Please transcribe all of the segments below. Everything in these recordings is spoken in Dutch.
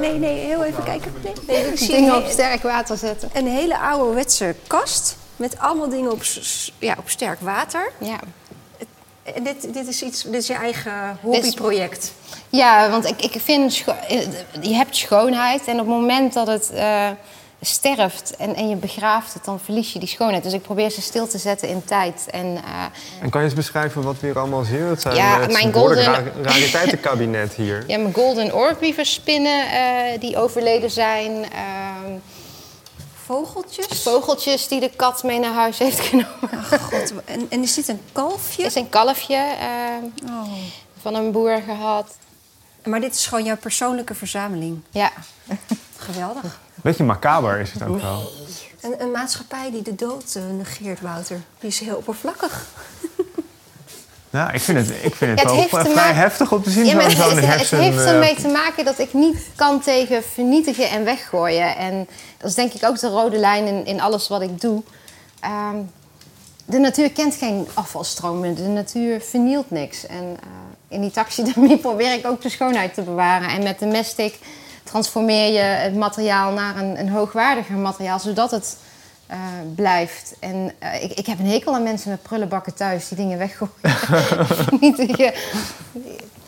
Nee, nee, heel even kijken. Nee, nee, ik zie Dingen op sterk water zetten. een hele ouderwetse kast met allemaal dingen op, ja, op sterk water. Ja. En dit, dit is iets, dit is je eigen hobbyproject. ja, want ik, ik vind... eh, Je hebt schoonheid en op het moment dat het eh, sterft en, en je begraaft het... dan verlies je die schoonheid. Dus ik probeer ze stil te zetten in tijd. En eh, En kan je eens beschrijven wat we hier allemaal zien? Het zijn Ja, het is mijn golden- ra- rariteitenkabinet hier. ja, mijn golden orb spinnen eh, die overleden zijn... ehm, Vogeltjes. vogeltjes die de kat mee naar huis heeft genomen. Ach, God. En, en is dit een kalfje? Dit is een kalfje eh, Oh. van een boer gehad. Maar dit is gewoon jouw persoonlijke verzameling. Ja. Geweldig. Beetje macaber is het ook wel. Een, een maatschappij die de dood eh, negeert, Wouter. Die is heel oppervlakkig. Ja, ik vind het, ik vind het Ja, het wel heeft vrij maken- heftig om te zien. Ja, maar zo'n het, zo'n het, het hersen, heeft eh, ermee te maken dat ik niet kan tegen vernietigen en weggooien. En dat is denk ik ook de rode lijn in, in alles wat ik doe. Ehm, de natuur kent geen afvalstromen. De natuur vernielt niks. En eh, in die taxidermie probeer ik ook de schoonheid te bewaren. En met de mestik transformeer je het materiaal naar een, een hoogwaardiger materiaal, zodat het eh, blijft. En eh, ik, ik heb een hekel aan mensen met prullenbakken thuis die dingen weggooien.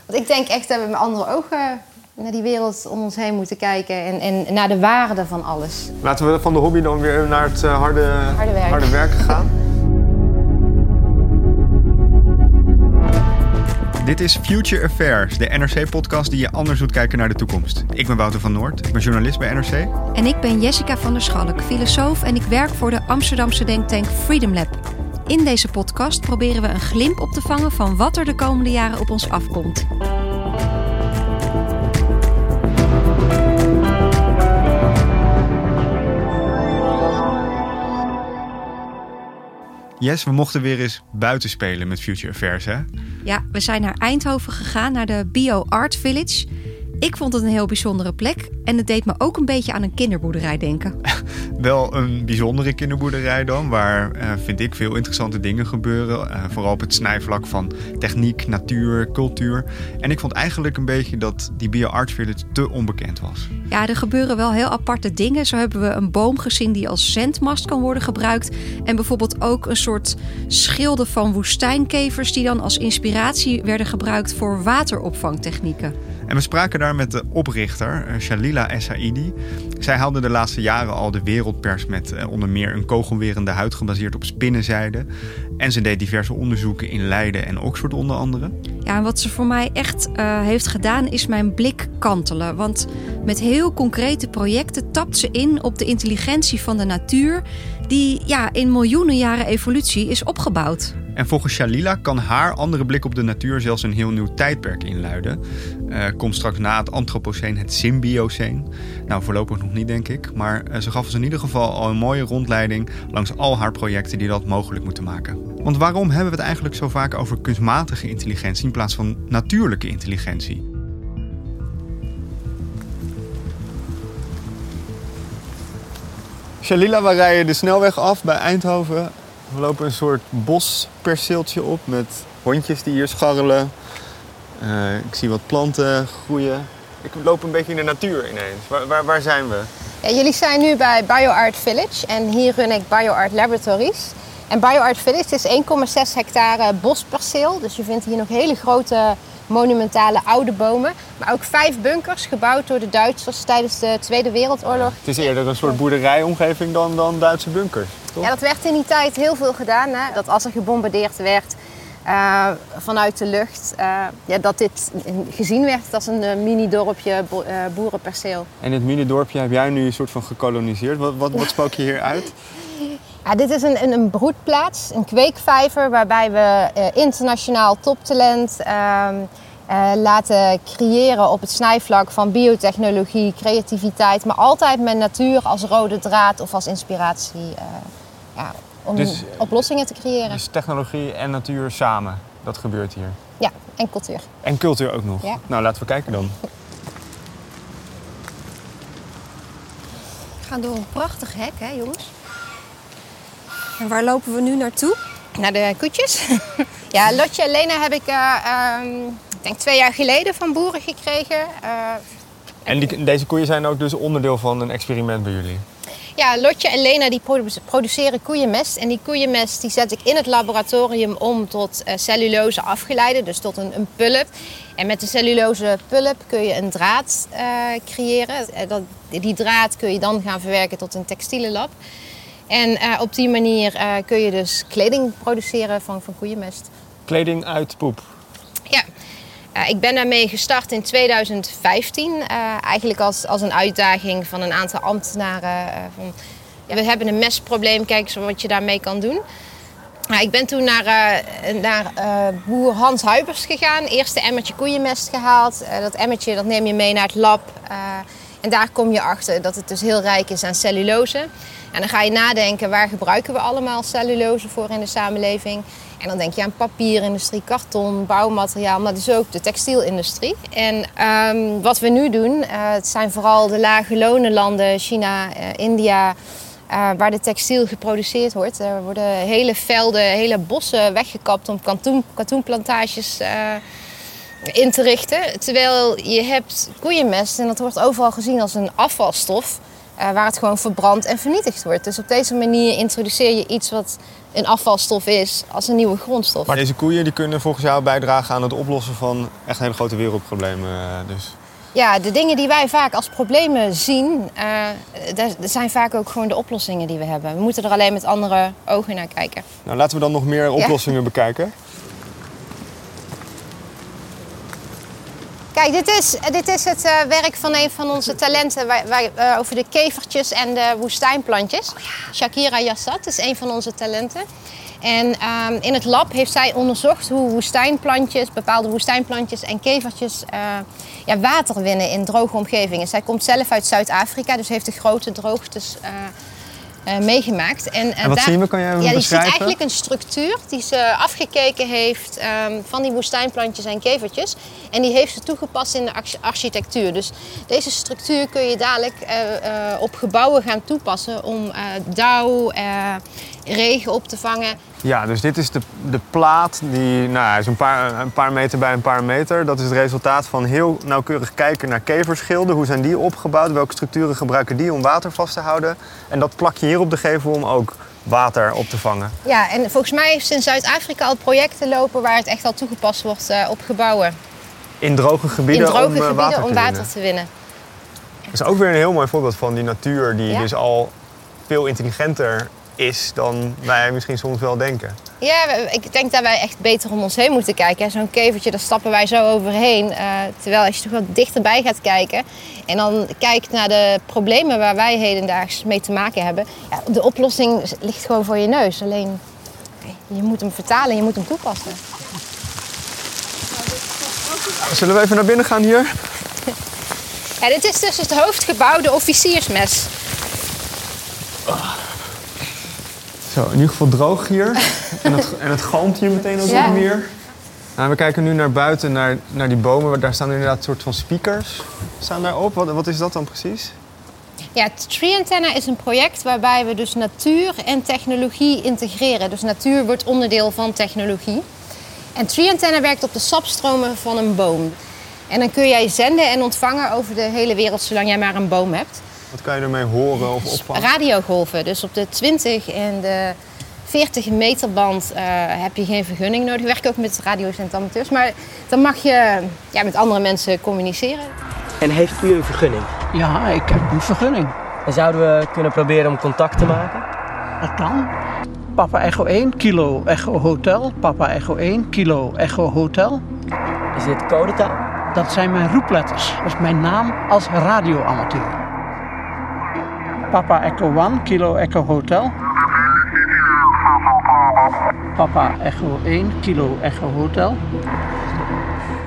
Want ik denk echt dat we met andere ogen naar die wereld om ons heen moeten kijken. En, en naar de waarde van alles. Laten we van de hobby dan weer naar het eh, harde, Harde werk. harde werken gaan. Dit is Future Affairs, de NRC-podcast die je anders doet kijken naar de toekomst. Ik ben Wouter van Noord, ik ben journalist bij NRC. En ik ben Jessica van der Schalk, filosoof en ik werk voor de Amsterdamse denktank Freedom Lab. In deze podcast proberen we een glimp op te vangen van wat er de komende jaren op ons afkomt. Yes, we mochten weer eens buiten spelen met Future Affairs, hè? Ja, we zijn naar Eindhoven gegaan, naar de Bio Art Village. Ik vond het een heel bijzondere plek en het deed me ook een beetje aan een kinderboerderij denken. Wel een bijzondere kinderboerderij dan, waar, eh, vind ik, veel interessante dingen gebeuren. Eh, vooral op het snijvlak van techniek, natuur, cultuur. En ik vond eigenlijk een beetje dat die Bio Art Village te onbekend was. Ja, er gebeuren wel heel aparte dingen. Zo hebben we een boom gezien die als zendmast kan worden gebruikt. En bijvoorbeeld ook een soort schilden van woestijnkevers... die dan als inspiratie werden gebruikt voor wateropvangtechnieken. En we spraken daar met de oprichter, eh, Shalila Essaidi. Zij haalde de laatste jaren al de wereldpers met eh, onder meer een kogelwerende huid gebaseerd op spinnenzijde. En ze deed diverse onderzoeken in Leiden en Oxford onder andere. Ja, en wat ze voor mij echt eh, heeft gedaan is mijn blik kantelen. Want met heel concrete projecten tapt ze in op de intelligentie van de natuur... die ja, in miljoenen jaren evolutie is opgebouwd. En volgens Shalila kan haar andere blik op de natuur zelfs een heel nieuw tijdperk inluiden. Eh komt straks na het Anthropoceen het Symbioceen. Nou, voorlopig nog niet, denk ik. Maar eh, ze gaf ons in ieder geval al een mooie rondleiding langs al haar projecten die dat mogelijk moeten maken. Want waarom hebben we het eigenlijk zo vaak over kunstmatige intelligentie in plaats van natuurlijke intelligentie? Shalila, we rijden de snelweg af bij Eindhoven. We lopen een soort bosperceeltje op met hondjes die hier scharrelen. Eh, ik zie wat planten groeien. Ik loop een beetje in de natuur ineens. Waar, waar, waar zijn we? Ja, jullie zijn nu bij BioArt Village en hier run ik BioArt Laboratories. En BioArt Village is 1,6 hectare bosperceel. Dus je vindt hier nog hele grote monumentale oude bomen. Maar ook vijf bunkers gebouwd door de Duitsers tijdens de Tweede Wereldoorlog. Het is eerder een soort boerderijomgeving dan, dan Duitse bunkers, toch? Ja, dat werd in die tijd heel veel gedaan. Hè? Dat als er gebombardeerd werd eh, vanuit de lucht, eh, ja, dat dit gezien werd als een eh, mini-dorpje bo- boerenperceel. En dit mini-dorpje heb jij nu een soort van gekoloniseerd. Wat, wat, wat spook je hier uit? Ja, dit is een, een, een broedplaats, een kweekvijver, waarbij we eh, internationaal toptalent ehm, eh, laten creëren op het snijvlak van biotechnologie, creativiteit, maar altijd met natuur als rode draad of als inspiratie eh, ja, om Dus- oplossingen te creëren. Dus technologie en natuur samen, dat gebeurt hier. Ja, en cultuur. En cultuur ook nog. Ja. Nou, laten we kijken dan. We gaan door een prachtig hek, hè jongens? En waar lopen we nu naartoe? Naar de koetjes. ja, Lotje en Lena heb ik, eh, ehm, ik denk twee jaar geleden van boeren gekregen. Eh, En die, deze koeien zijn ook dus onderdeel van een experiment bij jullie. Ja, Lotje en Lena die produ- produceren koeienmest. En die koeienmest die zet ik in het laboratorium om tot eh, cellulose afgeleide, dus tot een, een pulp. En met de cellulose pulp kun je een draad eh, creëren. Dat, die draad kun je dan gaan verwerken tot een textiele lab. En eh, op die manier eh, kun je dus kleding produceren van, van koeienmest. Kleding uit poep. Ja, Eh, ik ben daarmee gestart in 2015. eh, eigenlijk als, als een uitdaging van een aantal ambtenaren. van, ja, we hebben een mestprobleem, kijk eens wat je daarmee kan doen. Nou, ik ben toen naar, naar boer Hans Huibers gegaan. Eerst een emmertje koeienmest gehaald. Eh, dat emmertje dat neem je mee naar het lab. en daar kom je achter dat het dus heel rijk is aan cellulose. En dan ga je nadenken, waar gebruiken we allemaal cellulose voor in de samenleving? En dan denk je aan papierindustrie, karton, bouwmateriaal, maar dus ook de textielindustrie. En ehm, wat we nu doen, eh, het zijn vooral de lage lonenlanden, China, eh, India, eh, waar de textiel geproduceerd wordt. Er worden hele velden, hele bossen weggekapt om katoen, katoenplantages in te richten. Terwijl je hebt koeienmest en dat wordt overal gezien als een afvalstof. Eh, waar het gewoon verbrand en vernietigd wordt. Dus op deze manier introduceer je iets wat een afvalstof is als een nieuwe grondstof. Maar deze koeien die kunnen volgens jou bijdragen aan het oplossen van echt hele grote wereldproblemen. eh, Dus. Ja, de dingen die wij vaak als problemen zien, eh, dat zijn vaak ook gewoon de oplossingen die we hebben. We moeten er alleen met andere ogen naar kijken. Nou, laten we dan nog meer oplossingen bekijken. Kijk, dit is, dit is het eh, werk van een van onze talenten waar, waar, eh, over de kevertjes en de woestijnplantjes. Shakira Yassat is een van onze talenten. En ehm, in het lab heeft zij onderzocht hoe woestijnplantjes, bepaalde woestijnplantjes en kevertjes eh, ja, water winnen in droge omgevingen. Zij komt zelf uit Zuid-Afrika, dus heeft de grote droogtes eh, eh, meegemaakt. En, eh, En wat daar- zien we? Kan hem ja, die beschrijven? ziet eigenlijk een structuur die ze afgekeken heeft ehm, van die woestijnplantjes en kevertjes. En die heeft ze toegepast in de arch- architectuur. Dus deze structuur kun je dadelijk eh, op gebouwen gaan toepassen om eh, regen op te vangen. Ja, dus dit is de, de plaat die nou, ja, is een, paar, een paar meter bij een paar meter. Dat is het resultaat van heel nauwkeurig kijken naar keverschilden. Hoe zijn die opgebouwd? Welke structuren gebruiken die om water vast te houden? En dat plak je hier op de gevel om ook water op te vangen. Ja, en volgens mij heeft ze in Zuid-Afrika al projecten lopen waar het echt al toegepast wordt eh, op gebouwen. In droge gebieden, in droge om, eh, gebieden water om te water winnen. te winnen. Dat is ook weer een heel mooi voorbeeld van die natuur die Ja. dus al veel intelligenter is dan wij misschien soms wel denken. Ja, ik denk dat wij echt beter om ons heen moeten kijken. Zo'n kevertje, daar stappen wij zo overheen. Eh, terwijl als je toch wat dichterbij gaat kijken en dan kijkt naar de problemen waar wij hedendaags mee te maken hebben. Ja, de oplossing ligt gewoon voor je neus. Alleen je moet hem vertalen en je moet hem toepassen. Zullen we even naar binnen gaan hier? Ja, dit is dus het hoofdgebouw, de officiersmes. Zo, in ieder geval droog hier. en, het, en het galmt hier meteen ook Ja. meer. Nou, we kijken nu naar buiten, naar, naar die bomen. Daar staan inderdaad een soort van speakers staan daarop. Wat, wat is dat dan precies? Ja, Tree Antenna is een project waarbij we dus natuur en technologie integreren. Dus natuur wordt onderdeel van technologie. En Tree Antenna werkt op de sapstromen van een boom. En dan kun jij zenden en ontvangen over de hele wereld zolang jij maar een boom hebt. Wat kan je ermee horen of opvangen? Radiogolven, dus op de 20 en de 40 meter band eh, heb je geen vergunning nodig. We werken ook met radio's en amateurs, maar dan mag je ja, met andere mensen communiceren. En heeft u een vergunning? Ja, ik heb een vergunning. En zouden we kunnen proberen om contact te maken? Dat kan. Papa Echo 1, kilo Echo Hotel. Papa Echo 1, kilo Echo Hotel. Is dit codetaal? Dat zijn mijn roepletters. Dat is mijn naam als radioamateur. Papa Echo 1, kilo Echo Hotel. Papa Echo 1, Kilo Echo Hotel.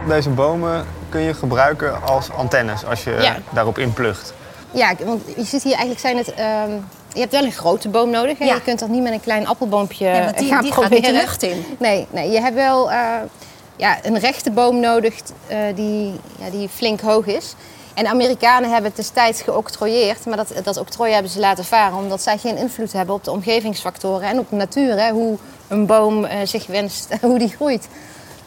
Deze bomen kun je gebruiken als antennes als je Ja. daarop inplugt. Ja, want je ziet hier eigenlijk zijn het. ehm, je hebt wel een grote boom nodig. Hè? Ja. Je kunt dat niet met een klein appelboompje Ja, want die, gaan die gaat proberen. niet de lucht in. Nee, nee, je hebt wel eh, ja, een rechte boom nodig eh, die, ja, die flink hoog is. En de Amerikanen hebben het destijds geoctrooieerd, maar dat, dat octrooi hebben ze laten varen omdat zij geen invloed hebben op de omgevingsfactoren en op de natuur. Hè, hoe een boom eh, zich wenst, hoe die groeit.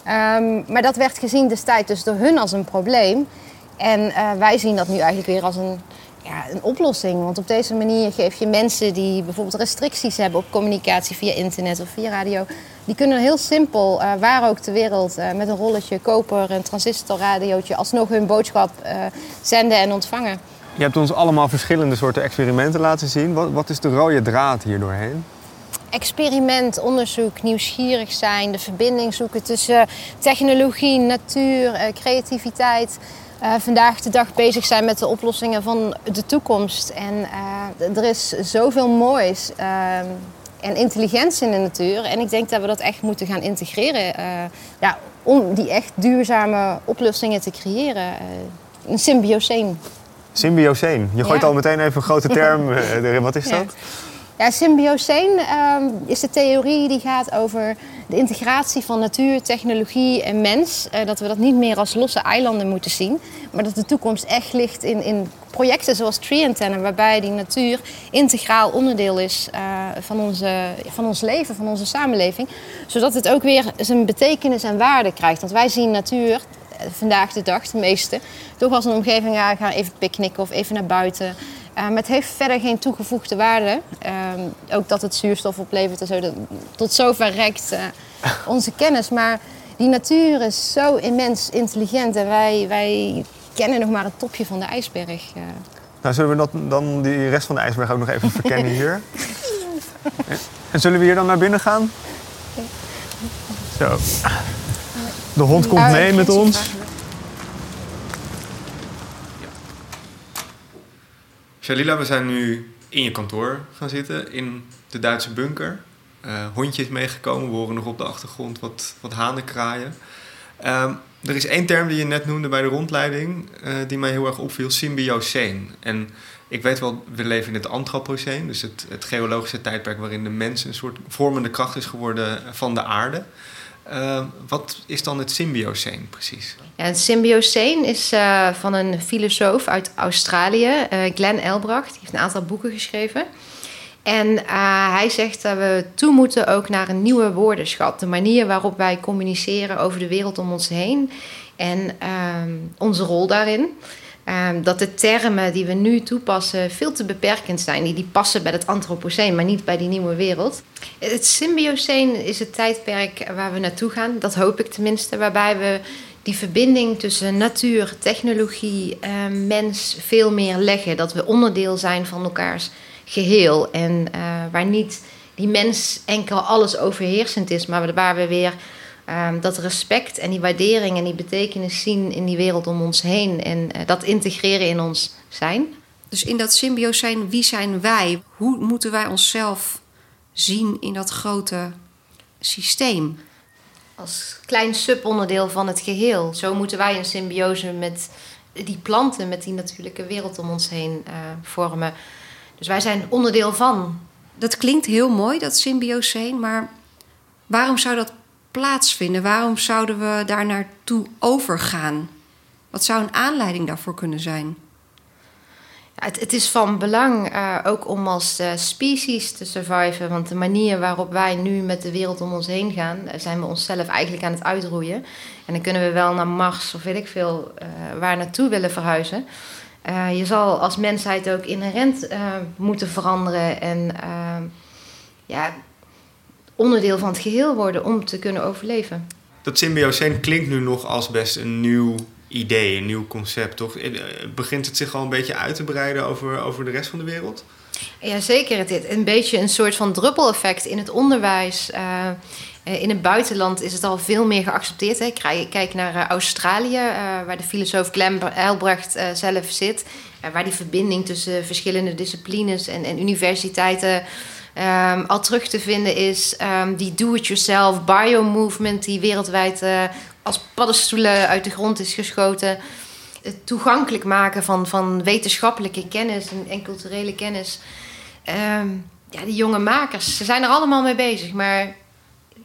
Ehm, maar dat werd gezien destijds dus door hun als een probleem. En eh, wij zien dat nu eigenlijk weer als een, ja, een oplossing. Want op deze manier geef je mensen die bijvoorbeeld restricties hebben op communicatie via internet of via radio. Die kunnen heel simpel, eh, waar ook ter wereld, eh, met een rolletje koper, een transistorradiootje, alsnog hun boodschap eh, zenden en ontvangen. Je hebt ons allemaal verschillende soorten experimenten laten zien. Wat, wat is de rode draad hier doorheen? experiment, onderzoek, nieuwsgierig zijn, de verbinding zoeken tussen technologie, natuur, creativiteit. Eh, vandaag de dag bezig zijn met de oplossingen van de toekomst. En eh, er is zoveel moois eh, en intelligentie in de natuur. En ik denk dat we dat echt moeten gaan integreren. ja, om die echt duurzame oplossingen te creëren. Een symbioseen. Symbioseen. Je gooit Ja. al meteen even een grote term erin. Wat is Ja. dat? Ja, symbioseen ehm, is de theorie die gaat over de integratie van natuur, technologie en mens. Eh, dat we dat niet meer als losse eilanden moeten zien, maar dat de toekomst echt ligt in, in projecten zoals Tree Antenna, waarbij die natuur integraal onderdeel is eh, van, onze, van ons leven, van onze samenleving. Zodat het ook weer zijn betekenis en waarde krijgt. Want wij zien natuur eh, vandaag de dag, de meeste, toch als een omgeving, ja, ga even picknicken of even naar buiten. Eh, maar het heeft verder geen toegevoegde waarde. Ehm, ook dat het zuurstof oplevert en zo. dat- tot zover reikt eh, onze kennis. Maar die natuur is zo immens intelligent. En wij, wij kennen nog maar het topje van de ijsberg. eh. Nou, zullen we dat, dan die rest van de ijsberg ook nog even verkennen hier? En zullen we hier dan naar binnen gaan? Zo. De hond komt Ah, mee met ons. Shalila, we zijn nu in je kantoor gaan zitten in de Duitse bunker. Eh hondje is meegekomen, we horen nog op de achtergrond wat, wat hanen kraaien. Ehm, er is één term die je net noemde bij de rondleiding, eh, die mij heel erg opviel, symbioseen. En ik weet wel, we leven in het antropoceen, dus het, het geologische tijdperk waarin de mens een soort vormende kracht is geworden van de aarde. Ehm, wat is dan het symbioseen precies? Ja, het symbioseen is eh, van een filosoof uit Australië, eh Glenn Elbracht. Die heeft een aantal boeken geschreven. En eh, hij zegt dat we toe moeten ook naar een nieuwe woordenschat. De manier waarop wij communiceren over de wereld om ons heen. En ehm, onze rol daarin. Ehm, dat de termen die we nu toepassen veel te beperkend zijn. Die, die passen bij het antropoceen, maar niet bij die nieuwe wereld. Het symbioseen is het tijdperk waar we naartoe gaan. Dat hoop ik tenminste. Waarbij we die verbinding tussen natuur, technologie, eh, mens veel meer leggen. Dat we onderdeel zijn van elkaars geheel. En eh, waar niet die mens enkel alles overheersend is, maar waar we weer ehm, dat respect en die waardering en die betekenis zien in die wereld om ons heen. En eh, dat integreren in ons zijn. Dus in dat symbioseen, wie zijn wij? Hoe moeten wij onszelf zien in dat grote systeem? Als klein subonderdeel van het geheel. Zo moeten wij een symbiose met die planten, met die natuurlijke wereld om ons heen eh, vormen. Dus wij zijn onderdeel van. Dat klinkt heel mooi, dat symbioseen, maar waarom zou dat plaatsvinden? Waarom zouden we daar naartoe overgaan? Wat zou een aanleiding daarvoor kunnen zijn? Het, is van belang eh, ook om als eh, species te surviven. Want de manier waarop wij nu met de wereld om ons heen gaan, eh, zijn we onszelf eigenlijk aan het uitroeien. En dan kunnen we wel naar Mars of weet ik veel waar naartoe willen verhuizen. Je zal als mensheid ook inherent moeten veranderen en ja, onderdeel van het geheel worden om te kunnen overleven. Dat symbioseen klinkt nu nog als best een nieuw idee, een nieuw concept, toch? Eh, Begint het zich al een beetje uit te breiden over, over de rest van de wereld? Ja, zeker. Het is een beetje een soort van druppeleffect in het onderwijs. Eh, eh, in het buitenland is het al veel meer geaccepteerd. Hè. Kijk, naar Australië, waar de filosoof Glenn Elbrecht zelf zit. waar die verbinding tussen verschillende disciplines en, en universiteiten Ehm, al terug te vinden is ehm, die do-it-yourself bio-movement... die wereldwijd eh, als paddenstoelen uit de grond is geschoten. Het toegankelijk maken van, van wetenschappelijke kennis en, en culturele kennis. Ehm, ja, die jonge makers, ze zijn er allemaal mee bezig. Maar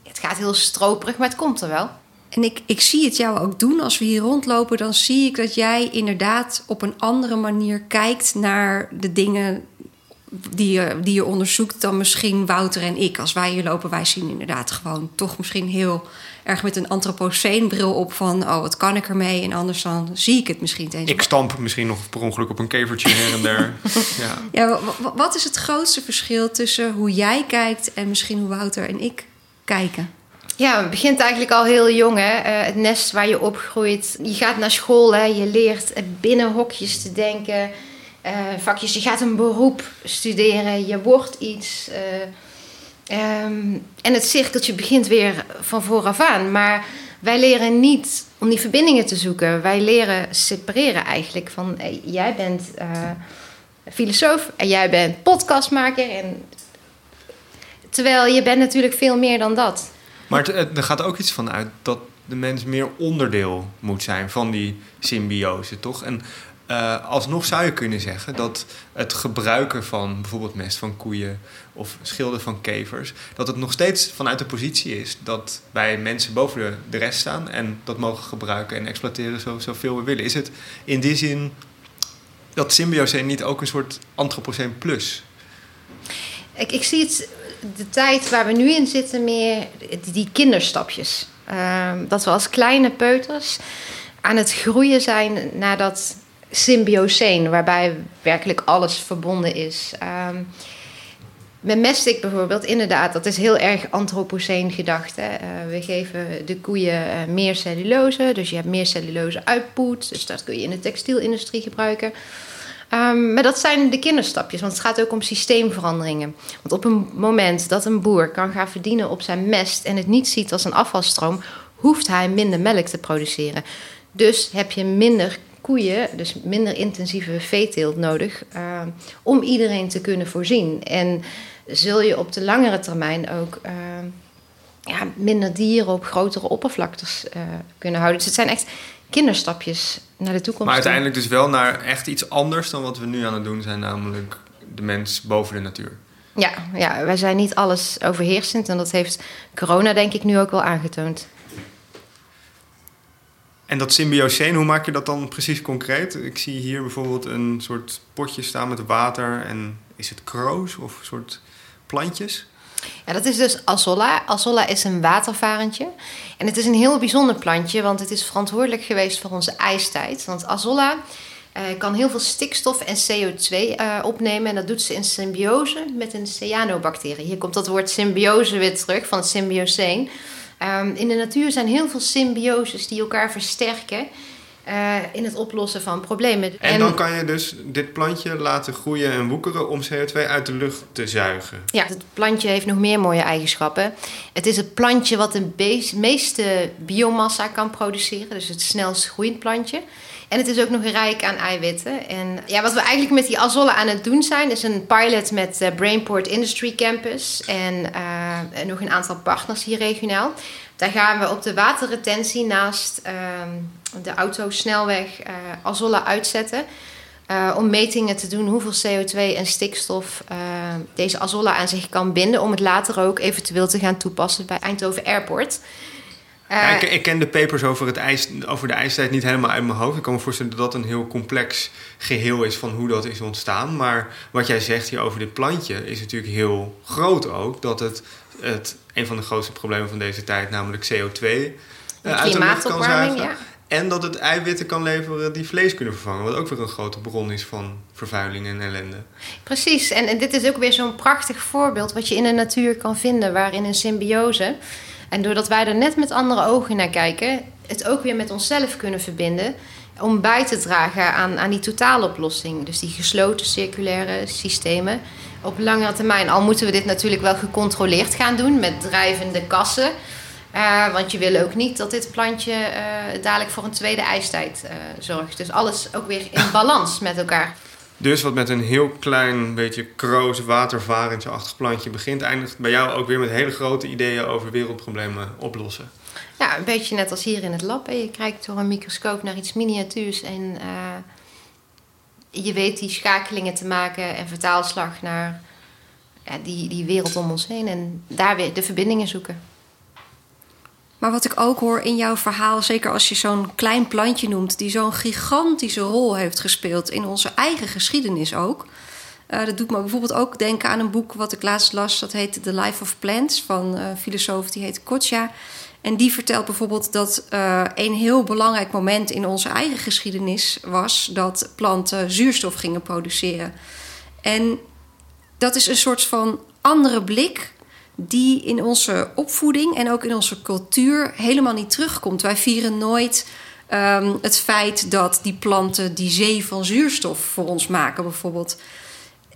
het gaat heel stroperig, maar het komt er wel. En ik, ik zie het jou ook doen. Als we hier rondlopen, dan zie ik dat jij inderdaad op een andere manier kijkt naar de dingen die je, die je onderzoekt dan misschien Wouter en ik. Als wij hier lopen, wij zien inderdaad gewoon toch misschien heel erg met een antropoceenbril op van... oh, wat kan ik ermee? En anders dan zie ik het misschien eens. Ik stamp misschien nog per ongeluk op een kevertje her en der. ja. Ja, wa- wa- wat is het grootste verschil tussen hoe jij kijkt... en misschien hoe Wouter en ik kijken? Ja, het begint eigenlijk al heel jong, hè? Eh, het nest waar je opgroeit. Je gaat naar school, hè? je leert binnen hokjes te denken. Eh, vakjes, je gaat een beroep studeren, je wordt iets. eh, ehm, en het cirkeltje begint weer van vooraf aan. Maar wij leren niet om die verbindingen te zoeken. Wij leren separeren eigenlijk. Van hey, jij bent eh, filosoof en jij bent podcastmaker. En... Terwijl je bent natuurlijk veel meer dan dat. Maar er gaat ook iets van uit dat de mens meer onderdeel moet zijn van die symbiose, toch? En eh, alsnog zou je kunnen zeggen dat het gebruiken van bijvoorbeeld mest van koeien of schilden van kevers, dat het nog steeds vanuit de positie is dat wij mensen boven de, de rest staan en dat mogen gebruiken en exploiteren zo, zoveel we willen. Is het in die zin dat symbiose niet ook een soort antropoceen plus? Ik, ik zie het, de tijd waar we nu in zitten, meer die, kinderstapjes. Ehm, dat we als kleine peuters aan het groeien zijn naar dat symbioseen, waarbij werkelijk alles verbonden is. Ehm, met mestik bijvoorbeeld, inderdaad, dat is heel erg antropoceen gedacht. Eh, we geven de koeien eh, meer cellulose, dus je hebt meer cellulose uitpoet. Dus dat kun je in de textielindustrie gebruiken. Um, maar dat zijn de kinderstapjes, want het gaat ook om systeemveranderingen. Want op een moment dat een boer kan gaan verdienen op zijn mest en het niet ziet als een afvalstroom, hoeft hij minder melk te produceren. Dus heb je minder koeien, dus minder intensieve veeteelt nodig uh, om iedereen te kunnen voorzien. En zul je op de langere termijn ook uh, ja, minder dieren op grotere oppervlaktes uh, kunnen houden. Dus het zijn echt kinderstapjes naar de toekomst. Maar uiteindelijk dus wel naar echt iets anders dan wat we nu aan het doen zijn, namelijk de mens boven de natuur. Ja, ja, wij zijn niet alles overheersend en dat heeft corona denk ik nu ook wel aangetoond. En dat symbioseen, hoe maak je dat dan precies concreet? Ik zie hier bijvoorbeeld een soort potje staan met water en is het kroos of een soort plantjes? Ja, dat is dus Azolla. Azolla is een watervarentje. En het is een heel bijzonder plantje, want het is verantwoordelijk geweest voor onze ijstijd. Want Azolla uh, kan heel veel stikstof en CO2 uh, opnemen. En dat doet ze in symbiose met een cyanobacterie. Hier komt dat woord symbiose weer terug, van het. Um, in de natuur zijn heel veel symbioses die elkaar versterken. Uh, in het oplossen van problemen. En, en, dan kan je dus dit plantje laten groeien en woekeren om CO2 uit de lucht te zuigen. Ja, het plantje heeft nog meer mooie eigenschappen. Het is het plantje wat de meeste biomassa kan produceren, dus het snelst groeiend plantje. En het is ook nog rijk aan eiwitten. En ja, wat we eigenlijk met die azolla aan het doen zijn, is een pilot met uh, Brainport Industry Campus en uh, nog een aantal partners hier regionaal. Daar gaan we op de waterretentie naast uh, de autosnelweg uh, azolla uitzetten. Om metingen te doen hoeveel CO2 en stikstof deze azolla aan zich kan binden. Om het later ook eventueel te gaan toepassen bij Eindhoven Airport. Ja, ik, ik, ken de papers over, het ijs, over de ijstijd niet helemaal uit mijn hoofd. Ik kan me voorstellen dat dat een heel complex geheel is van hoe dat is ontstaan. Maar wat jij zegt hier over dit plantje is natuurlijk heel groot ook. Dat het, het een van de grootste problemen van deze tijd, namelijk CO2, uh, uit de lucht kan zuigen. Ja. En dat het eiwitten kan leveren die vlees kunnen vervangen. Wat ook weer een grote bron is van vervuiling en ellende. Precies. En, en dit is ook weer zo'n prachtig voorbeeld wat je in de natuur kan vinden. Waarin een symbiose... En doordat wij er net met andere ogen naar kijken, het ook weer met onszelf kunnen verbinden. Om bij te dragen aan, aan die totaaloplossing. Dus die gesloten circulaire systemen op langere termijn. Al moeten we dit natuurlijk wel gecontroleerd gaan doen met drijvende kassen. Uh, want je wil ook niet dat dit plantje uh, dadelijk voor een tweede ijstijd uh, zorgt. Dus alles ook weer in balans met elkaar. Dus wat met een heel klein beetje kroos watervarensachtig plantje begint, eindigt bij jou ook weer met hele grote ideeën over wereldproblemen oplossen. Ja, een beetje net als hier in het lab. Je kijkt door een microscoop naar iets miniatuurs en eh, je weet die schakelingen te maken en vertaalslag naar ja, die, die wereld om ons heen en daar weer de verbindingen zoeken. Maar wat ik ook hoor in jouw verhaal, zeker als je zo'n klein plantje noemt, die zo'n gigantische rol heeft gespeeld in onze eigen geschiedenis ook. Eh, dat doet me bijvoorbeeld ook denken aan een boek wat ik laatst las. Dat heet The Life of Plants van eh, een filosoof die heet Kotja. En die vertelt bijvoorbeeld dat eh, een heel belangrijk moment in onze eigen geschiedenis was dat planten zuurstof gingen produceren. En dat is een soort van andere blik die in onze opvoeding en ook in onze cultuur helemaal niet terugkomt. Wij vieren nooit ehm, het feit dat die planten die zee van zuurstof voor ons maken, bijvoorbeeld.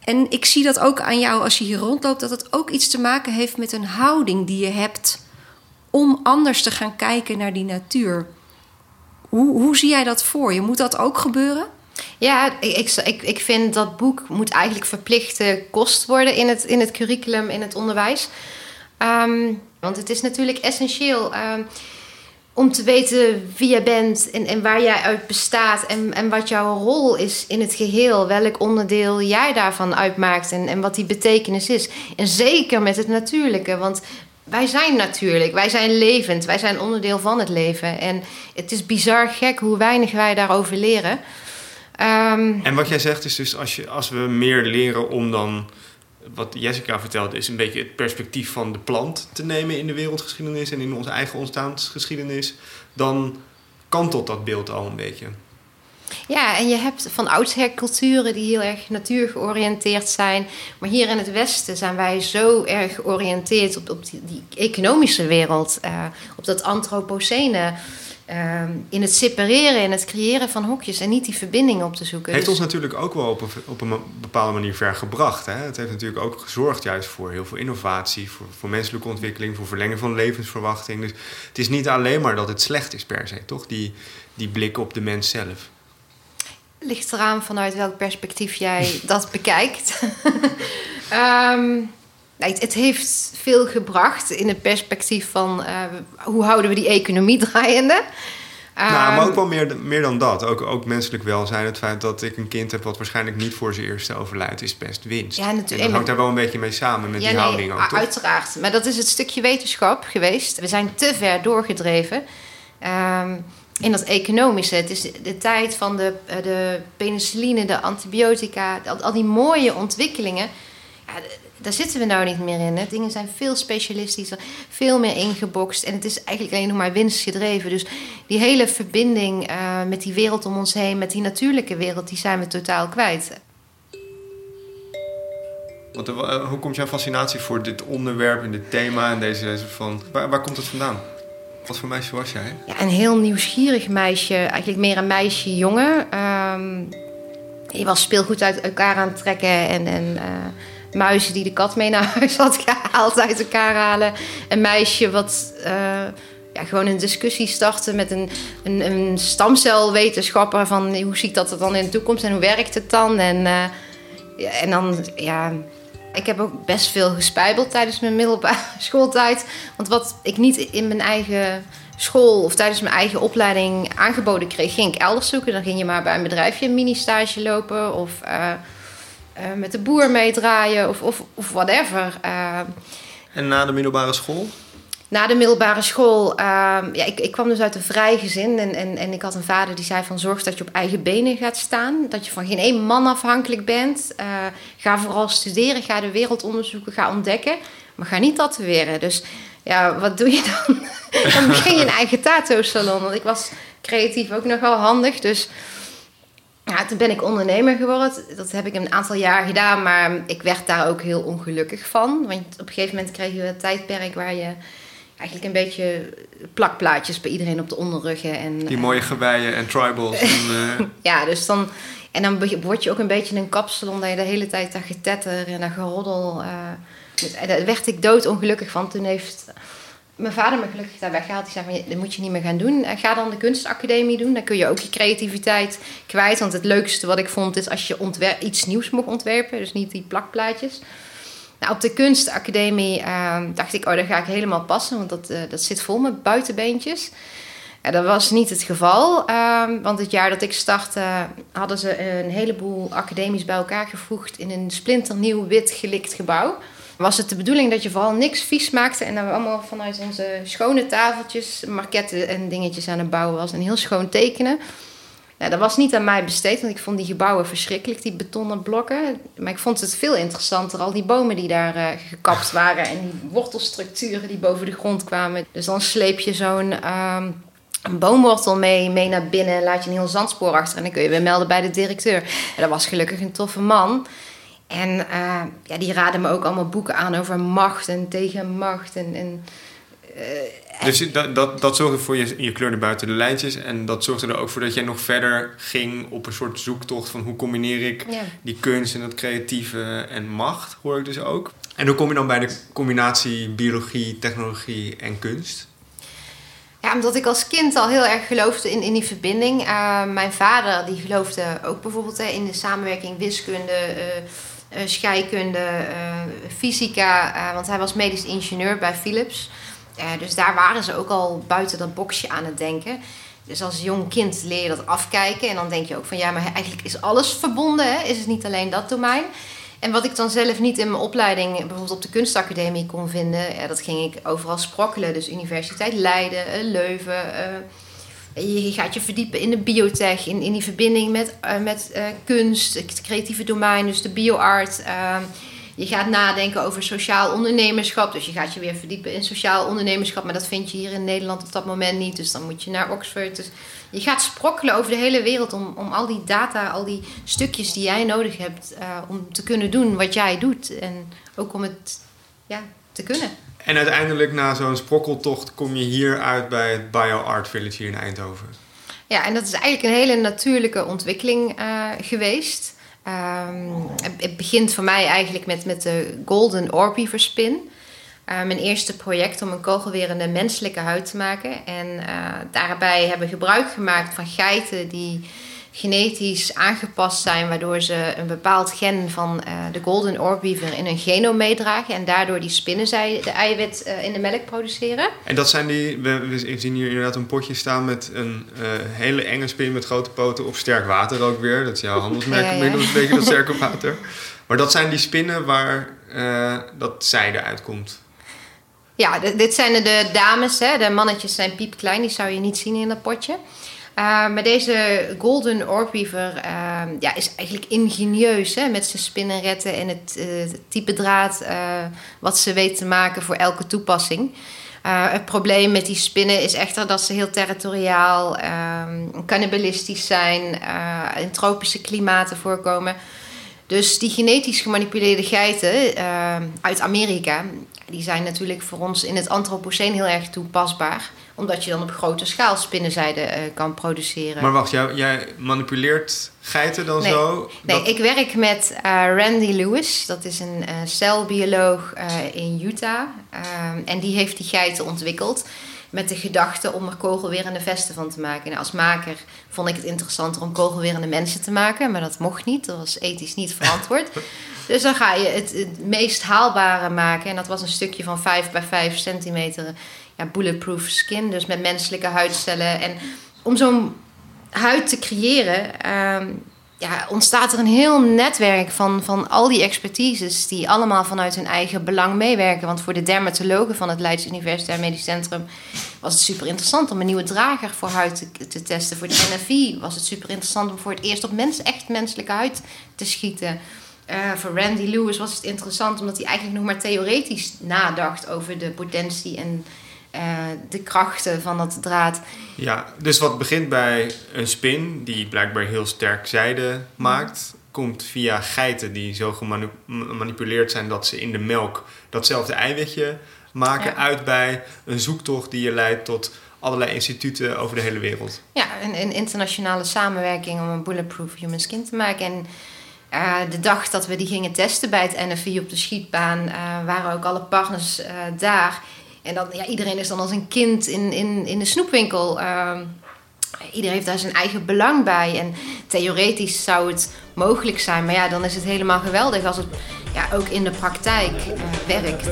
En ik zie dat ook aan jou als je hier rondloopt, dat het ook iets te maken heeft met een houding die je hebt om anders te gaan kijken naar die natuur. Hoe, hoe zie jij dat voor je? Moet dat ook gebeuren? Ja, ik, ik, ik, vind dat boek moet eigenlijk verplichte kost worden in het, in het curriculum, in het onderwijs. Ehm, want het is natuurlijk essentieel ehm, om te weten wie jij bent en, en waar jij uit bestaat en, en wat jouw rol is in het geheel. Welk onderdeel jij daarvan uitmaakt en, en wat die betekenis is. En zeker met het natuurlijke, want wij zijn natuurlijk, wij zijn levend, wij zijn onderdeel van het leven. En het is bizar gek hoe weinig wij daarover leren. Ehm, En wat jij zegt is dus als, je, als we meer leren om dan, wat Jessica vertelde, is een beetje het perspectief van de plant te nemen in de wereldgeschiedenis en in onze eigen ontstaansgeschiedenis, dan kantelt dat beeld al een beetje. Ja, en je hebt van oudsher culturen die heel erg natuurgeoriënteerd zijn. Maar hier in het Westen zijn wij zo erg georiënteerd op, op die, die economische wereld. eh, op dat antropocene. Eh, in het separeren, in het creëren van hokjes en niet die verbinding op te zoeken. heeft Dus- ons natuurlijk ook wel op een, op een bepaalde manier ver gebracht. Hè? Het heeft natuurlijk ook gezorgd juist voor heel veel innovatie, voor, voor menselijke ontwikkeling, voor verlengen van levensverwachting. Dus het is niet alleen maar dat het slecht is per se, toch? Die, die blik op de mens zelf. ligt eraan vanuit welk perspectief jij dat bekijkt. Ehm, nee, het, het heeft veel gebracht in het perspectief van eh, hoe houden we die economie draaiende. nou, maar Ehm, ook wel meer, meer dan dat. Ook, ook menselijk welzijn. Het feit dat ik een kind heb wat waarschijnlijk niet voor zijn eerste overlijdt, is best winst. Ja, natuurlijk. En dat hangt daar wel een beetje mee samen met Ja, die nee, houding ook, toch? Uiteraard. Maar dat is het stukje wetenschap geweest. We zijn te ver doorgedreven. Ehm, in dat economische. Het is de, tijd van de, eh, de penicilline, de antibiotica, al, al die mooie ontwikkelingen. Ja, daar zitten we nou niet meer in. Hè. Dingen zijn veel specialistischer, veel meer ingebokst. En het is eigenlijk alleen nog maar winstgedreven. Dus die hele verbinding eh, met die wereld om ons heen, met die natuurlijke wereld, die zijn we totaal kwijt. Want, eh, hoe komt jouw fascinatie voor dit onderwerp en dit thema en deze, van... Waar, waar komt het vandaan? Wat voor meisje was jij? Ja, een heel nieuwsgierig meisje. Eigenlijk meer een meisje-jongen. Ehm, je was speelgoed uit elkaar aan het trekken. En, en eh, muizen die de kat mee naar huis had gehaald uit elkaar halen. Een meisje wat eh, ja, gewoon een discussie startte met een, een, een stamcelwetenschapper. Van hoe ziet dat er dan in de toekomst en hoe werkt het dan? En, eh, en dan, ja... Ik heb ook best veel gespijbeld tijdens mijn middelbare schooltijd. Want wat ik niet in mijn eigen school of tijdens mijn eigen opleiding aangeboden kreeg, ging ik elders zoeken. Dan ging je maar bij een bedrijfje een mini-stage lopen of eh, eh, met de boer meedraaien of, of, of whatever. Eh, En na de middelbare school? na de middelbare school, ehm, ja, ik, ik kwam dus uit een vrij gezin. En, en, en ik had een vader die zei van zorg dat je op eigen benen gaat staan. Dat je van geen één man afhankelijk bent. Eh, ga vooral studeren, ga de wereld onderzoeken, ga ontdekken. Maar ga niet tatoeëren. Dus ja, wat doe je dan? dan begin je een eigen tattoo-salon. Want ik was creatief ook nog wel handig. Dus ja, toen ben ik ondernemer geworden. Dat heb ik een aantal jaar gedaan, maar ik werd daar ook heel ongelukkig van. Want op een gegeven moment kreeg je een tijdperk waar je eigenlijk een beetje plakplaatjes bij iedereen op de onderruggen. En, Die mooie geweien en tribals. en, eh, ja, dus dan... En dan word je ook een beetje een kapsel omdat je de hele tijd dat getetter en dat geroddel... eh, en daar werd ik doodongelukkig van. Toen heeft mijn vader me gelukkig daar weggehaald. Die zei van, dat moet je niet meer gaan doen. Eh, Ga dan de kunstacademie doen. Dan kun je ook je creativiteit kwijt. Want het leukste wat ik vond is als je iets nieuws mocht ontwerpen. Dus niet die plakplaatjes. Nou, op de kunstacademie ehm, dacht ik, oh, daar ga ik helemaal passen. Want dat, eh, dat zit vol met buitenbeentjes. Ja, dat was niet het geval. ehm, want het jaar dat ik startte hadden ze een heleboel academies bij elkaar gevoegd... in een splinternieuw wit gelikt gebouw was het de bedoeling dat je vooral niks vies maakte. En dat we allemaal vanuit onze schone tafeltjes, marketten en dingetjes aan het bouwen was. En heel schoon tekenen. Dat was niet aan mij besteed, want ik vond die gebouwen verschrikkelijk, die betonnen blokken. Maar ik vond het veel interessanter, al die bomen die daar eh, gekapt waren. En die wortelstructuren die boven de grond kwamen. Dus dan sleep je zo'n... een boomwortel mee, mee naar binnen en laat je een heel zandspoor achter. En dan kun je weer melden bij de directeur. En dat was gelukkig een toffe man. En eh, ja, die raden me ook allemaal boeken aan over macht en tegen macht. En, en, eh, Dus dat, dat, dat zorgde voor je, je kleurde buiten de lijntjes. En dat zorgde er ook voor dat jij nog verder ging op een soort zoektocht van hoe combineer ik ja. die kunst en dat creatieve en macht, hoor ik dus ook. En hoe kom je dan bij de combinatie biologie, technologie en kunst? Ja, omdat ik als kind al heel erg geloofde in, in die verbinding. Eh, mijn vader die geloofde ook bijvoorbeeld hè, in de samenwerking wiskunde, scheikunde, eh, fysica. eh, want hij was medisch ingenieur bij Philips. Eh, dus daar waren ze ook al buiten dat boxje aan het denken. Dus als jong kind leer je dat afkijken. En dan denk je ook van ja, maar eigenlijk is alles verbonden. Hè? Is het niet alleen dat domein? En wat ik dan zelf niet in mijn opleiding, bijvoorbeeld op de kunstacademie, kon vinden, ja, dat ging ik overal sprokkelen. Dus Universiteit Leiden, eh, Leuven. Je gaat je verdiepen in de biotech, in, in die verbinding met, eh, met eh, kunst, het creatieve domein, dus de bioart. Ehm, je gaat nadenken over sociaal ondernemerschap. Dus je gaat je weer verdiepen in sociaal ondernemerschap. Maar dat vind je hier in Nederland op dat moment niet. Dus dan moet je naar Oxford. Dus je gaat sprokkelen over de hele wereld om, om al die data, al die stukjes die jij nodig hebt eh, om te kunnen doen wat jij doet. En ook om het ja, te kunnen. En uiteindelijk na zo'n sprokkeltocht kom je hier uit bij het BioArt Village hier in Eindhoven. Ja, en dat is eigenlijk een hele natuurlijke ontwikkeling eh, geweest. Ehm, het- het begint voor mij eigenlijk met, met de Golden Orbeaver Spin. Eh, mijn eerste project om een kogelwerende menselijke huid te maken. En eh, daarbij hebben we gebruik gemaakt van geiten die genetisch aangepast zijn, waardoor ze een bepaald gen van eh, de Golden Orbeaver in hun genoom meedragen. En daardoor die spinnenzij de eiwit eh, in de melk produceren. En dat zijn die, we, we zien hier inderdaad een potje staan met een eh, hele enge spin met grote poten op sterk water ook weer. Dat is jouw handelsmerk Ja, ja. een beetje, dat sterke water. Maar dat zijn die spinnen waar dat zijde uitkomt. Ja, dit zijn de, de dames. Hè. De mannetjes zijn piepklein. Die zou je niet zien in dat potje. Eh, maar deze Golden Orbeaver eh, ja, is eigenlijk ingenieus. Hè, met zijn spinnenretten en het eh, type draad eh, wat ze weet te maken voor elke toepassing. Het probleem met die spinnen is echter dat ze heel territoriaal, ehm, cannibalistisch zijn, in tropische klimaten voorkomen. Dus die genetisch gemanipuleerde geiten eh, uit Amerika, die zijn natuurlijk voor ons in het antropoceen heel erg toepasbaar. Omdat je dan op grote schaal spinnenzijde eh, kan produceren. Maar wacht, jij, jij manipuleert geiten dan Nee. zo? Nee, Dat- ik werk met eh, Randy Lewis. Dat is een eh, celbioloog in Utah. Ehm, en die heeft die geiten ontwikkeld. Met de gedachte om er kogelwerende vesten van te maken. Nou, als maker vond ik het interessanter om kogelwerende mensen te maken. Maar dat mocht niet. Dat was ethisch niet verantwoord. dus dan ga je het, het meest haalbare maken. En dat was een stukje van 5 bij 5 centimeter ja, bulletproof skin. Dus met menselijke huidcellen. En om zo'n huid te creëren, ehm, ja, ontstaat er een heel netwerk van, van al die expertises die allemaal vanuit hun eigen belang meewerken. Want voor de dermatologen van het Leids Universitair Medisch Centrum was het super interessant om een nieuwe drager voor huid te, te testen. Voor de NFI was het super interessant om voor het eerst op mens, echt menselijke huid te schieten. Eh, voor Randy Lewis was het interessant omdat hij eigenlijk nog maar theoretisch nadacht over de potentie en eh, de krachten van dat draad. Ja, dus wat begint bij een spin die blijkbaar heel sterk zijde maakt, komt via geiten die zo gemanipuleerd zijn dat ze in de melk datzelfde eiwitje maken, Ja. uit bij een zoektocht die je leidt tot allerlei instituten over de hele wereld. Ja, een, een internationale samenwerking om een bulletproof human skin te maken. En eh, de dag dat we die gingen testen bij het NFI op de schietbaan, eh, waren ook alle partners eh, daar. En dan, ja, iedereen is dan als een kind in, in, in de snoepwinkel. Ehm, iedereen heeft daar zijn eigen belang bij. En theoretisch zou het mogelijk zijn. Maar ja, dan is het helemaal geweldig als het ja, ook in de praktijk werkt.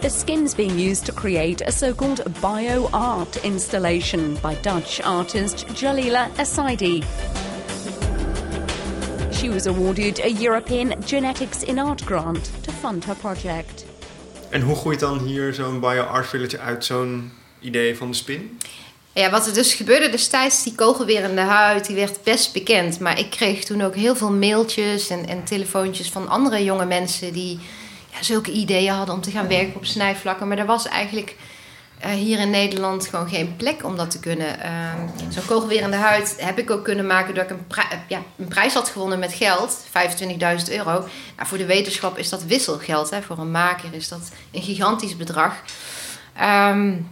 The skin's being used to create a so-called bio-art installation by Dutch artist Jalila Assaidi. She was awarded a European Genetics in Art grant to fund her project. En hoe groeit dan hier zo'n bio-art village uit zo'n idee van de spin? Ja, wat er dus gebeurde destijds, die kogelwerende huid, die werd best bekend. Maar ik kreeg toen ook heel veel mailtjes en, en telefoontjes van andere jonge mensen die ja, zulke ideeën hadden om te gaan werken op snijvlakken. Maar er was eigenlijk uh, hier in Nederland gewoon geen plek om dat te kunnen. Uh, Zo'n kogelwerende huid heb ik ook kunnen maken door ik een, pri ja, een prijs had gewonnen met geld, 25.000 euro. Nou, voor de wetenschap is dat wisselgeld. Hè. Voor een maker is dat een gigantisch bedrag. Um,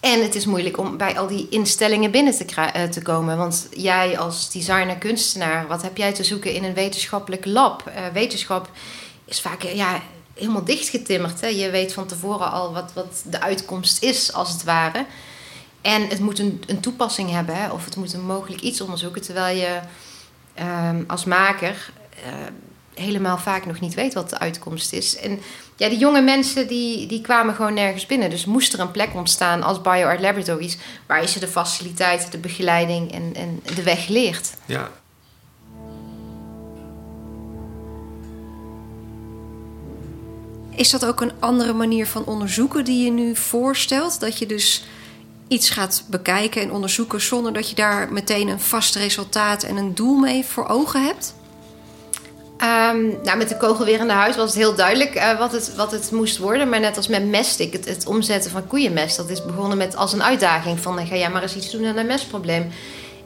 en het is moeilijk om bij al die instellingen binnen te, te komen. Want jij als designer-kunstenaar, wat heb jij te zoeken in een wetenschappelijk lab? Wetenschap is vaak ja, helemaal dichtgetimmerd. Hè? Je weet van tevoren al wat, wat de uitkomst is, als het ware. En het moet een, een toepassing hebben, hè? of het moet een mogelijk iets onderzoeken. Terwijl je um, als maker uh, helemaal vaak nog niet weet wat de uitkomst is. En ja, die jonge mensen die, die kwamen gewoon nergens binnen. Dus moest er een plek ontstaan als BioArt Laboratories... waar je ze de faciliteiten, de begeleiding en, en de weg leert. Ja. Is dat ook een andere manier van onderzoeken die je nu voorstelt? Dat je dus iets gaat bekijken en onderzoeken... zonder dat je daar meteen een vast resultaat en een doel mee voor ogen hebt? Um, nou, met de kogelwerende huis was het heel duidelijk uh, wat, het, wat het moest worden. Maar net als met mestik, het, het omzetten van koeienmest... dat is begonnen met als een uitdaging van... ga jij maar eens iets doen aan een mestprobleem.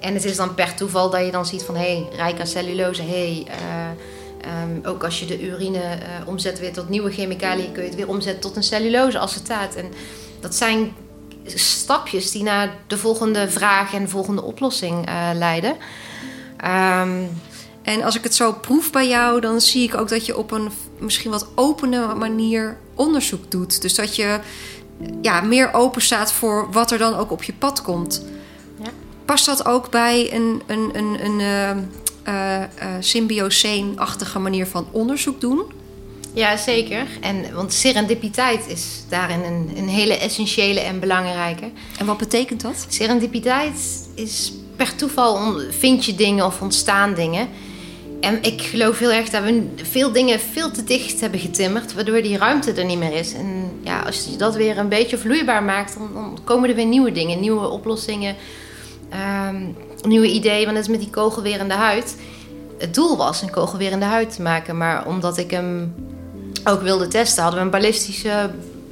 En het is dan per toeval dat je dan ziet van... hé, hey, rijk aan cellulose, hé... Hey, uh, um, ook als je de urine uh, omzet weer tot nieuwe chemicaliën... kun je het weer omzetten tot een cellulose-acetaat. En dat zijn stapjes die naar de volgende vraag en de volgende oplossing leiden... Um, en als ik het zo proef bij jou, dan zie ik ook dat je op een misschien wat opene manier onderzoek doet. Dus dat je ja, meer open staat voor wat er dan ook op je pad komt. Ja. Past dat ook bij een, een, een, een uh, uh, symbioseen-achtige manier van onderzoek doen? Ja, zeker. En, want serendipiteit is daarin een, een hele essentiële en belangrijke. En wat betekent dat? Serendipiteit is per toeval vind je dingen of ontstaan dingen. En ik geloof heel erg dat we veel dingen veel te dicht hebben getimmerd, waardoor die ruimte er niet meer is. En ja, als je dat weer een beetje vloeibaar maakt, dan, dan komen er weer nieuwe dingen, nieuwe oplossingen, um, nieuwe ideeën. Want het is met die kogel weer in de huid. Het doel was een kogel weer in de huid te maken, maar omdat ik hem ook wilde testen, hadden we een ballistische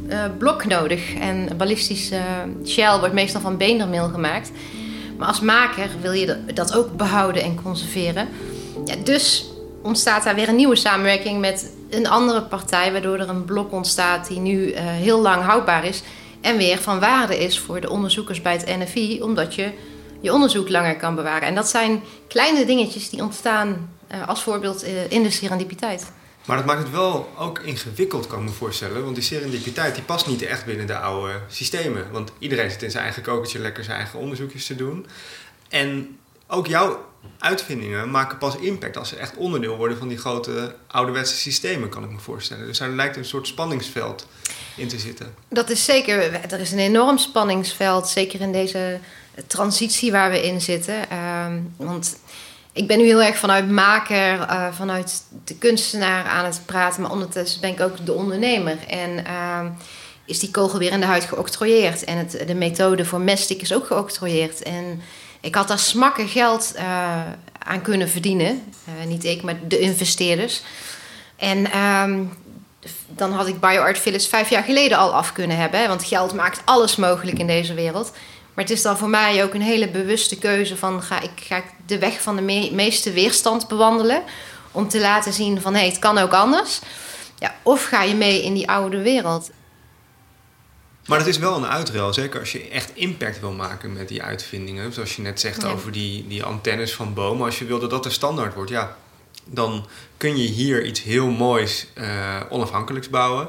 uh, blok nodig. En een ballistische shell wordt meestal van beendermeel gemaakt. Maar als maker wil je dat ook behouden en conserveren. Ja, dus ontstaat daar weer een nieuwe samenwerking met een andere partij, waardoor er een blok ontstaat die nu uh, heel lang houdbaar is en weer van waarde is voor de onderzoekers bij het NFI, omdat je je onderzoek langer kan bewaren. En dat zijn kleine dingetjes die ontstaan uh, als voorbeeld uh, in de serendipiteit. Maar dat maakt het wel ook ingewikkeld, kan ik me voorstellen. Want die serendipiteit die past niet echt binnen de oude systemen. Want iedereen zit in zijn eigen kokertje lekker zijn eigen onderzoekjes te doen. En ook jouw uitvindingen maken pas impact als ze echt onderdeel worden van die grote ouderwetse systemen, kan ik me voorstellen. Dus daar lijkt een soort spanningsveld in te zitten. Dat is zeker. Er is een enorm spanningsveld, zeker in deze transitie waar we in zitten. Uh, want ik ben nu heel erg vanuit maker, uh, vanuit de kunstenaar aan het praten, maar ondertussen ben ik ook de ondernemer. En uh, is die kogel weer in de huid geoctrooieerd. En het, de methode voor mestik is ook geoctrooieerd. En ik had daar smakken geld uh, aan kunnen verdienen. Uh, niet ik, maar de investeerders. En um, dan had ik BioArt Village vijf jaar geleden al af kunnen hebben. Want geld maakt alles mogelijk in deze wereld. Maar het is dan voor mij ook een hele bewuste keuze van... ga ik, ga ik de weg van de me meeste weerstand bewandelen... om te laten zien van hé, hey, het kan ook anders... Ja, of ga je mee in die oude wereld? Maar het is wel een uitruil, zeker als je echt impact wil maken met die uitvindingen. Zoals je net zegt ja. over die, die antennes van bomen. Als je wil dat dat de standaard wordt, ja, dan kun je hier iets heel moois uh, onafhankelijks bouwen.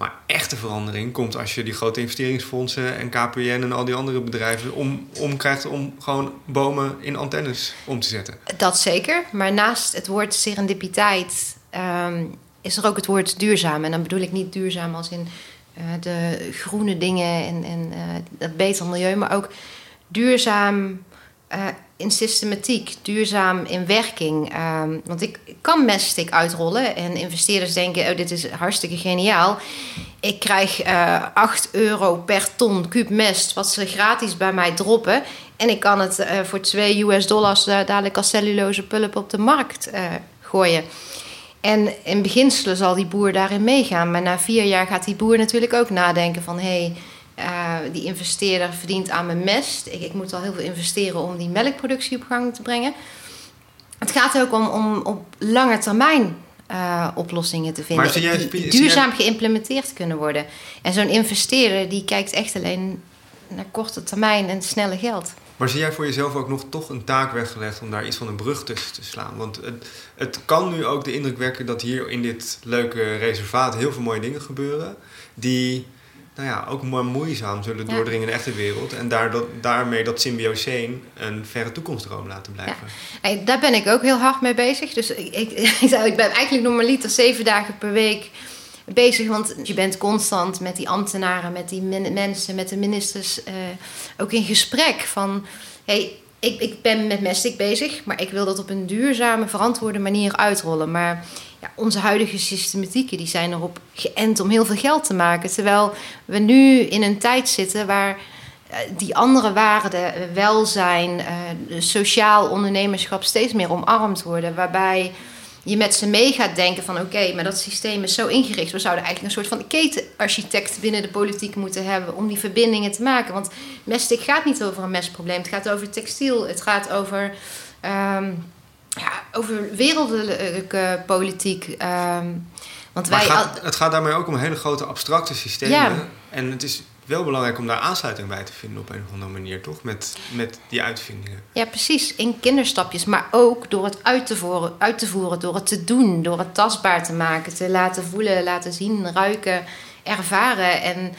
Maar echte verandering komt als je die grote investeringsfondsen en KPN en al die andere bedrijven om, om krijgt om gewoon bomen in antennes om te zetten. Dat zeker. Maar naast het woord serendipiteit ehm, is er ook het woord duurzaam. En dan bedoel ik niet duurzaam als in eh, de groene dingen en, en eh, het beter milieu, maar ook duurzaam eh, in systematiek, duurzaam in werking. Ehm, want ik kan messtick uitrollen en investeerders denken: oh, dit is hartstikke geniaal. Ik krijg uh, 8 euro per ton kuub mest, wat ze gratis bij mij droppen. En ik kan het uh, voor 2 US dollars uh, dadelijk als cellulose pulp op de markt gooien. En in beginselen zal die boer daarin meegaan. Maar na vier jaar gaat die boer natuurlijk ook nadenken van... hé, hey, uh, die investeerder verdient aan mijn mest. Ik, ik, moet al heel veel investeren om die melkproductie op gang te brengen. Het gaat ook om, om op lange termijn uh, oplossingen te vinden. Maar jij, die duurzaam jij... geïmplementeerd kunnen worden. En zo'n investeerder die kijkt echt alleen naar korte termijn en snelle geld. Maar zie jij voor jezelf ook nog toch een taak weggelegd om daar iets van een brug tussen te slaan? Want het, het kan nu ook de indruk wekken dat hier in dit leuke reservaat heel veel mooie dingen gebeuren. Die nou ja, ook maar moeizaam zullen ja. doordringen in de echte wereld. En daar, dat, daarmee dat symbioseen een verre toekomstdroom laten blijven. Ja. daar ben ik ook heel hard mee bezig. Dus ik, ik, ik ben eigenlijk normaliter zeven dagen per week bezig. Want je bent constant met die ambtenaren, met die mensen, met de ministers uh, ook in gesprek van... Hey, ik, ik ben met Mestic bezig, maar ik wil dat op een duurzame, verantwoorde manier uitrollen. Maar ja, onze huidige systematieken die zijn erop geënt om heel veel geld te maken. Terwijl we nu in een tijd zitten waar uh, die andere waarden, uh, welzijn, sociaal ondernemerschap steeds meer omarmd worden. Waarbij je met ze mee gaat denken van oké, maar dat systeem is zo ingericht. We zouden eigenlijk een soort van ketenarchitect binnen de politiek moeten hebben om die verbindingen te maken. Want mestik gaat niet over een mestprobleem. Het gaat over textiel. Het gaat over, um, ja, over wereldelijke politiek. Um, want maar wij het, gaat, het gaat daarmee ook om hele grote abstracte systemen. Ja. En het is wel belangrijk om daar aansluiting bij te vinden op een of andere manier, toch? Met, met die uitvindingen. Ja, precies. In kinderstapjes. Maar ook door het uit te, voeren, uit te voeren, door het te doen, door het tastbaar te maken, te laten voelen, laten zien, ruiken, ervaren. En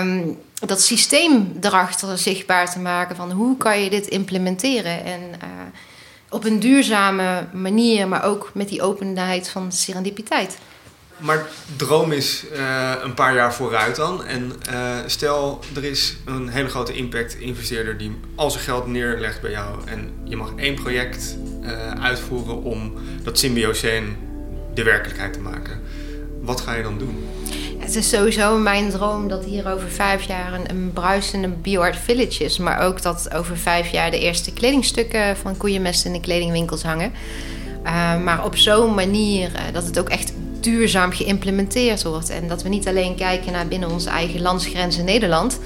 um, dat systeem erachter zichtbaar te maken van hoe kan je dit implementeren. En uh, op een duurzame manier, maar ook met die openheid van serendipiteit. Maar droom is uh, een paar jaar vooruit dan. En uh, stel, er is een hele grote impact-investeerder die al zijn geld neerlegt bij jou. En je mag één project uh, uitvoeren om dat symbioseen de werkelijkheid te maken. Wat ga je dan doen? Het is sowieso mijn droom dat hier over vijf jaar een, bruisende bioart village is. Maar ook dat over vijf jaar de eerste kledingstukken van koeienmest in de kledingwinkels hangen. maar op zo'n manier dat het ook echt duurzaam geïmplementeerd wordt. En dat we niet alleen kijken naar binnen onze eigen landsgrenzen Nederland,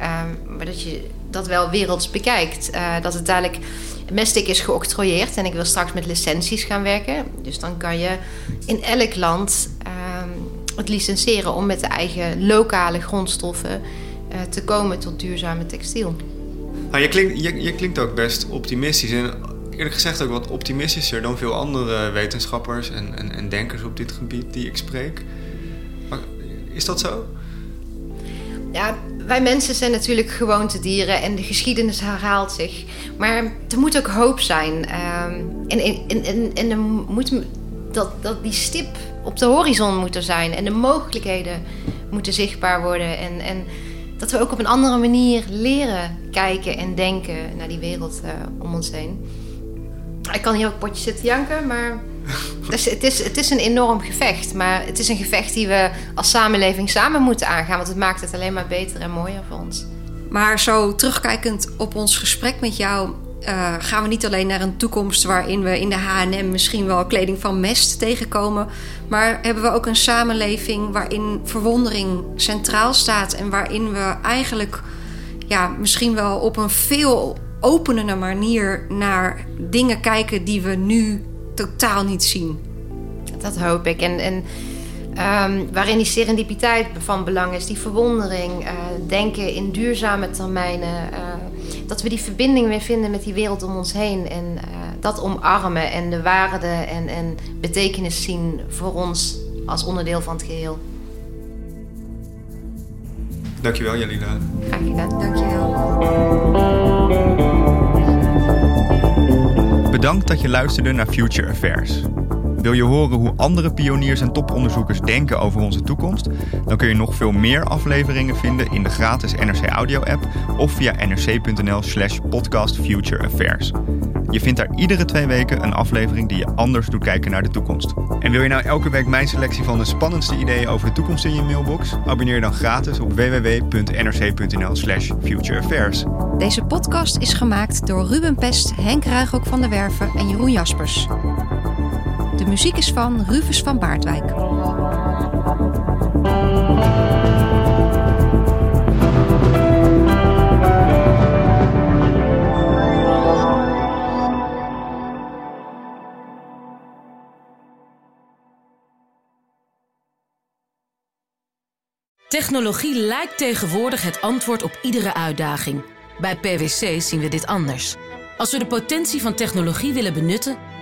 um, maar dat je dat wel werelds bekijkt. Dat het dadelijk. Mestic is geoctrooieerd en ik wil straks met licenties gaan werken. Dus dan kan je in elk land um, het licenseren om met de eigen lokale grondstoffen uh, te komen tot duurzame textiel. Nou, je, klinkt, je, je klinkt ook best optimistisch. En eerlijk gezegd ook wat optimistischer dan veel andere wetenschappers en, en, en denkers op dit gebied die ik spreek. Maar is dat zo? Ja, wij mensen zijn natuurlijk gewoontedieren en de geschiedenis herhaalt zich. Maar er moet ook hoop zijn. En, en, en, en er moet dat, dat die stip op de horizon moet er zijn. En de mogelijkheden moeten zichtbaar worden. En, en dat we ook op een andere manier leren kijken en denken naar die wereld uh, om ons heen. Ik kan hier ook potje zitten janken, maar dus het, is, het is een enorm gevecht. Maar het is een gevecht die we als samenleving samen moeten aangaan. Want het maakt het alleen maar beter en mooier voor ons. Maar zo terugkijkend op ons gesprek met jou... Uh, gaan we niet alleen naar een toekomst waarin we in de H&M misschien wel kleding van mest tegenkomen... maar hebben we ook een samenleving waarin verwondering centraal staat... en waarin we eigenlijk ja, misschien wel op een veel openende manier naar dingen kijken die we nu totaal niet zien. Dat hoop ik. En, en um, waarin die serendipiteit van belang is, die verwondering, uh, denken in duurzame termijnen. Uh, dat we die verbinding weer vinden met die wereld om ons heen. En uh, dat omarmen en de waarde en, en betekenis zien voor ons als onderdeel van het geheel. Dankjewel, Jalila. Graag gedaan. Dankjewel. Bedankt dat je luisterde naar Future Affairs. Wil je horen hoe andere pioniers en toponderzoekers denken over onze toekomst? Dan kun je nog veel meer afleveringen vinden in de gratis NRC Audio app of via nrc.nl/slash podcast Future Affairs. Je vindt daar iedere twee weken een aflevering die je anders doet kijken naar de toekomst. En wil je nou elke week mijn selectie van de spannendste ideeën over de toekomst in je mailbox? Abonneer dan gratis op www.nrc.nl/slash futureaffairs. Deze podcast is gemaakt door Ruben Pest, Henk Ruigrok van der Werven en Jeroen Jaspers. De muziek is van Rufus van Baardwijk. Technologie lijkt tegenwoordig het antwoord op iedere uitdaging. Bij PwC zien we dit anders. Als we de potentie van technologie willen benutten,